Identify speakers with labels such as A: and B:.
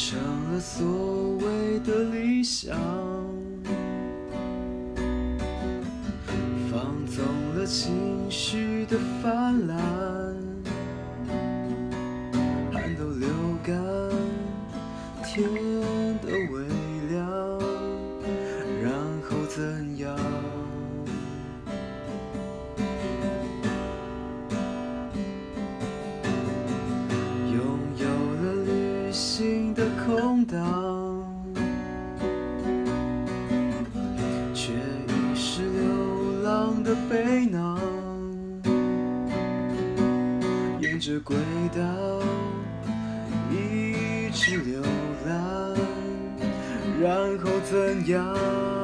A: 成了所谓的理想，放纵了情绪的泛滥，汗都流干，天都微亮，然后怎样？拥有了旅行空荡，却已是流浪的背囊，沿着轨道一直流浪，然后怎样？